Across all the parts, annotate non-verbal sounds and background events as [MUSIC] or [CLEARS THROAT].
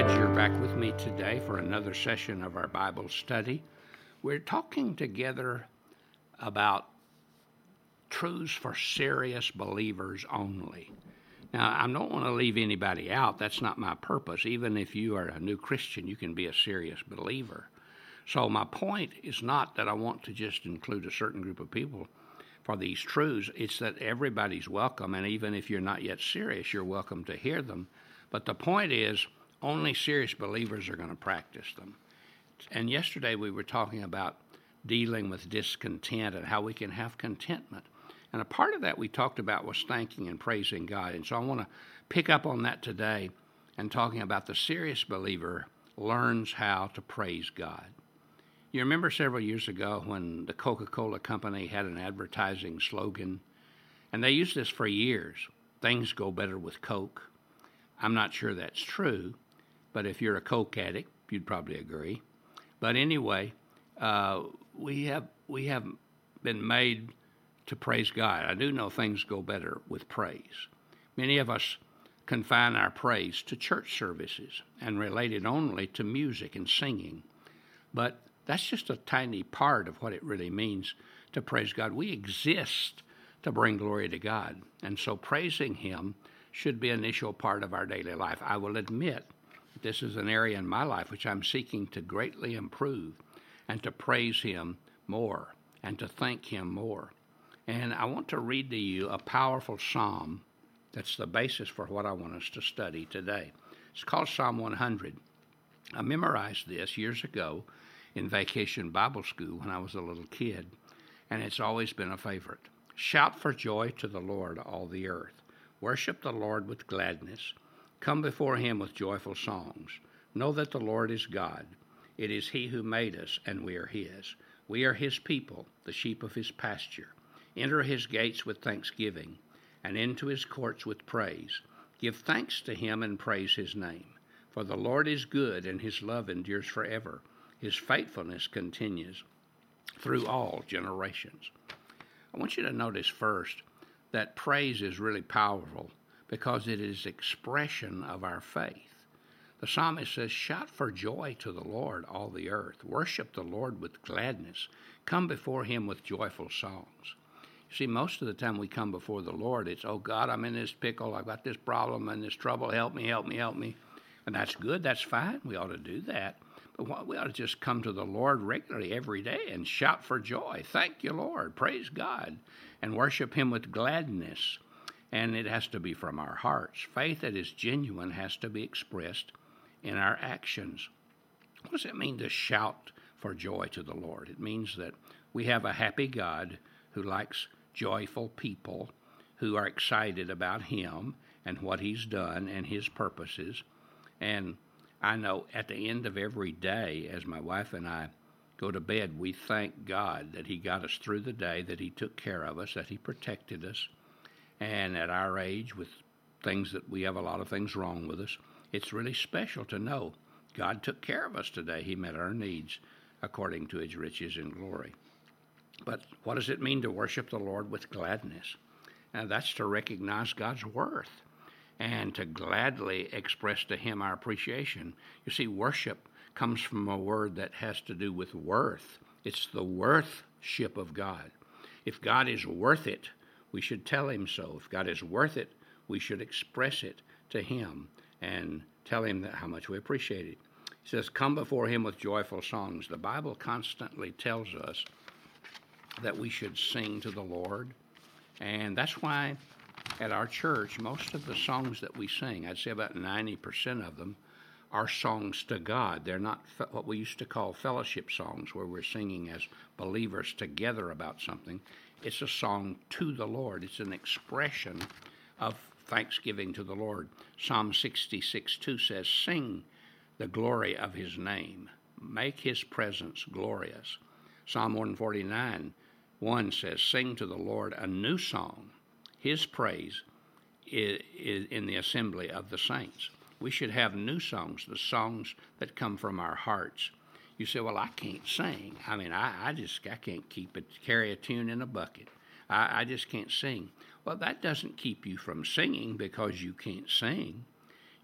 glad you're back with me today for another session of our Bible study. We're talking together about truths for serious believers only. Now, I don't want to leave anybody out. That's not my purpose. Even if you are a new Christian, you can be a serious believer. So, my point is not that I want to just include a certain group of people for these truths. It's that everybody's welcome, and even if you're not yet serious, you're welcome to hear them. But the point is, only serious believers are going to practice them. And yesterday we were talking about dealing with discontent and how we can have contentment. And a part of that we talked about was thanking and praising God. And so I want to pick up on that today and talking about the serious believer learns how to praise God. You remember several years ago when the Coca Cola Company had an advertising slogan, and they used this for years things go better with Coke. I'm not sure that's true, but if you're a Coke addict, you'd probably agree. But anyway, uh, we have we have been made to praise God. I do know things go better with praise. Many of us confine our praise to church services and relate it only to music and singing. But that's just a tiny part of what it really means to praise God. We exist to bring glory to God. And so praising Him should be an initial part of our daily life. I will admit this is an area in my life which I'm seeking to greatly improve and to praise Him more and to thank Him more. And I want to read to you a powerful psalm that's the basis for what I want us to study today. It's called Psalm 100. I memorized this years ago in vacation Bible school when I was a little kid, and it's always been a favorite. Shout for joy to the Lord, all the earth. Worship the Lord with gladness. Come before him with joyful songs. Know that the Lord is God. It is he who made us, and we are his. We are his people, the sheep of his pasture. Enter his gates with thanksgiving, and into his courts with praise. Give thanks to him and praise his name. For the Lord is good, and his love endures forever. His faithfulness continues through all generations. I want you to notice first that praise is really powerful because it is expression of our faith. The psalmist says, Shout for joy to the Lord, all the earth. Worship the Lord with gladness. Come before him with joyful songs. You see, most of the time we come before the Lord, it's, Oh God, I'm in this pickle. I've got this problem and this trouble. Help me, help me, help me. And that's good. That's fine. We ought to do that. But we ought to just come to the Lord regularly every day and shout for joy. Thank you, Lord. Praise God. And worship Him with gladness and it has to be from our hearts. Faith that is genuine has to be expressed in our actions. What does it mean to shout for joy to the Lord? It means that we have a happy God who likes joyful people who are excited about Him and what He's done and His purposes. And I know at the end of every day, as my wife and I go to bed, we thank God that He got us through the day, that He took care of us, that He protected us, and at our age, with things that we have a lot of things wrong with us, it's really special to know God took care of us today. He met our needs according to his riches and glory. But what does it mean to worship the Lord with gladness? And that's to recognize God's worth and to gladly express to him our appreciation. You see, worship comes from a word that has to do with worth. It's the worthship of God. If God is worth it, we should tell him so. If God is worth it, we should express it to him and tell him that how much we appreciate it. He says, Come before him with joyful songs. The Bible constantly tells us that we should sing to the Lord. And that's why at our church, most of the songs that we sing, I'd say about 90% of them, are songs to God. They're not what we used to call fellowship songs, where we're singing as believers together about something. It's a song to the Lord, it's an expression of thanksgiving to the Lord. Psalm 66 2 says, Sing the glory of his name, make his presence glorious. Psalm 149 1 says, Sing to the Lord a new song, his praise is in the assembly of the saints. We should have new songs, the songs that come from our hearts. You say, well, I can't sing. I mean, I, I just I can't keep it carry a tune in a bucket. I, I just can't sing. Well, that doesn't keep you from singing because you can't sing.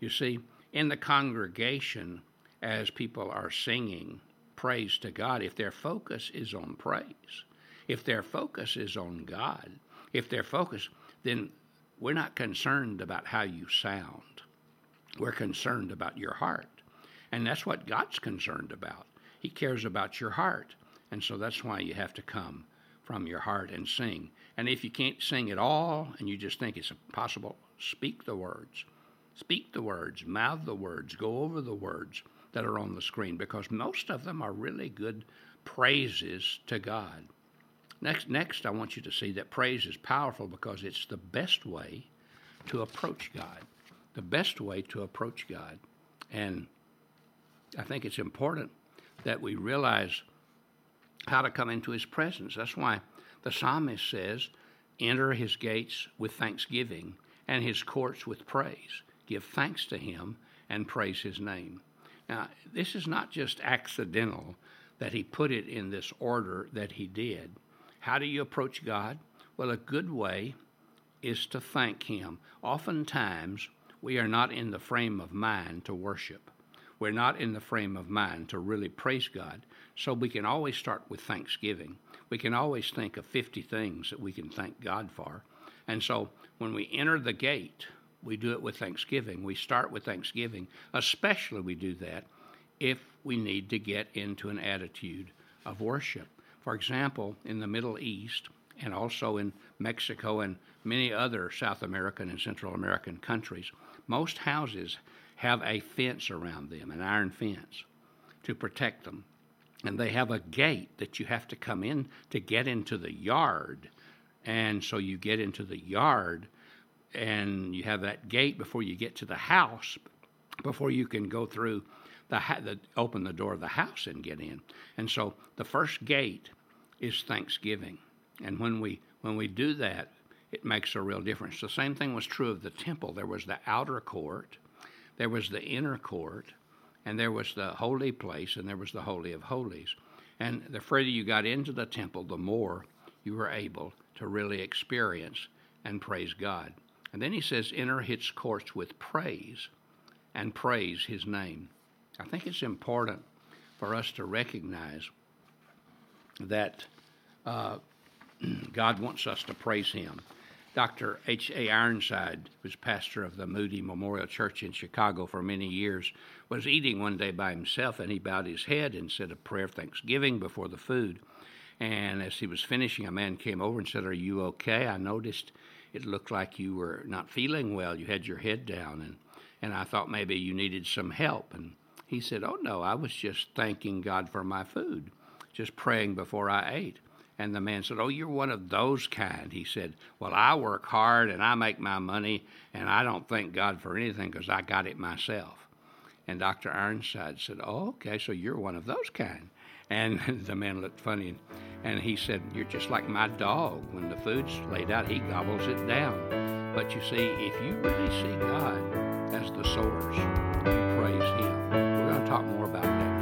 You see, in the congregation as people are singing praise to God, if their focus is on praise, if their focus is on God, if their focus, then we're not concerned about how you sound. We're concerned about your heart. And that's what God's concerned about. He cares about your heart. And so that's why you have to come from your heart and sing. And if you can't sing at all and you just think it's impossible, speak the words. Speak the words, mouth the words, go over the words that are on the screen because most of them are really good praises to God. Next, next, I want you to see that praise is powerful because it's the best way to approach God. The best way to approach God. And I think it's important that we realize how to come into His presence. That's why the psalmist says, Enter His gates with thanksgiving and His courts with praise. Give thanks to Him and praise His name. Now, this is not just accidental that he put it in this order that he did. How do you approach God? Well, a good way is to thank him. Oftentimes, we are not in the frame of mind to worship. We're not in the frame of mind to really praise God. So we can always start with thanksgiving. We can always think of 50 things that we can thank God for. And so when we enter the gate, we do it with thanksgiving. We start with thanksgiving. Especially, we do that if we need to get into an attitude of worship. For example, in the Middle East and also in Mexico and many other South American and Central American countries, most houses have a fence around them, an iron fence, to protect them. And they have a gate that you have to come in to get into the yard. And so you get into the yard and you have that gate before you get to the house, before you can go through the, the open the door of the house and get in. And so the first gate is Thanksgiving, and when we when we do that, it makes a real difference. The same thing was true of the temple. There was the outer court, there was the inner court, and there was the holy place, and there was the holy of holies. And the further you got into the temple, the more you were able to really experience and praise God. And then he says, enter his courts with praise and praise his name. I think it's important for us to recognize that uh, [CLEARS THROAT] God wants us to praise him. Dr. H.A. Ironside, who's pastor of the Moody Memorial Church in Chicago for many years, was eating one day by himself and he bowed his head and said a prayer of thanksgiving before the food. And as he was finishing, a man came over and said, Are you okay? I noticed it looked like you were not feeling well. You had your head down, and and I thought maybe you needed some help. And he said, "Oh no, I was just thanking God for my food, just praying before I ate." And the man said, Oh, you're one of those kind. He said, Well, I work hard and I make my money, and I don't thank God for anything because I got it myself. And Dr. Ironside said, Oh, okay, so you're one of those kind. And [LAUGHS] the man looked funny, and he said, You're just like my dog. When the food's laid out, he gobbles it down. But you see, if you really see God as the source, you praise Him. We're going to talk more about that.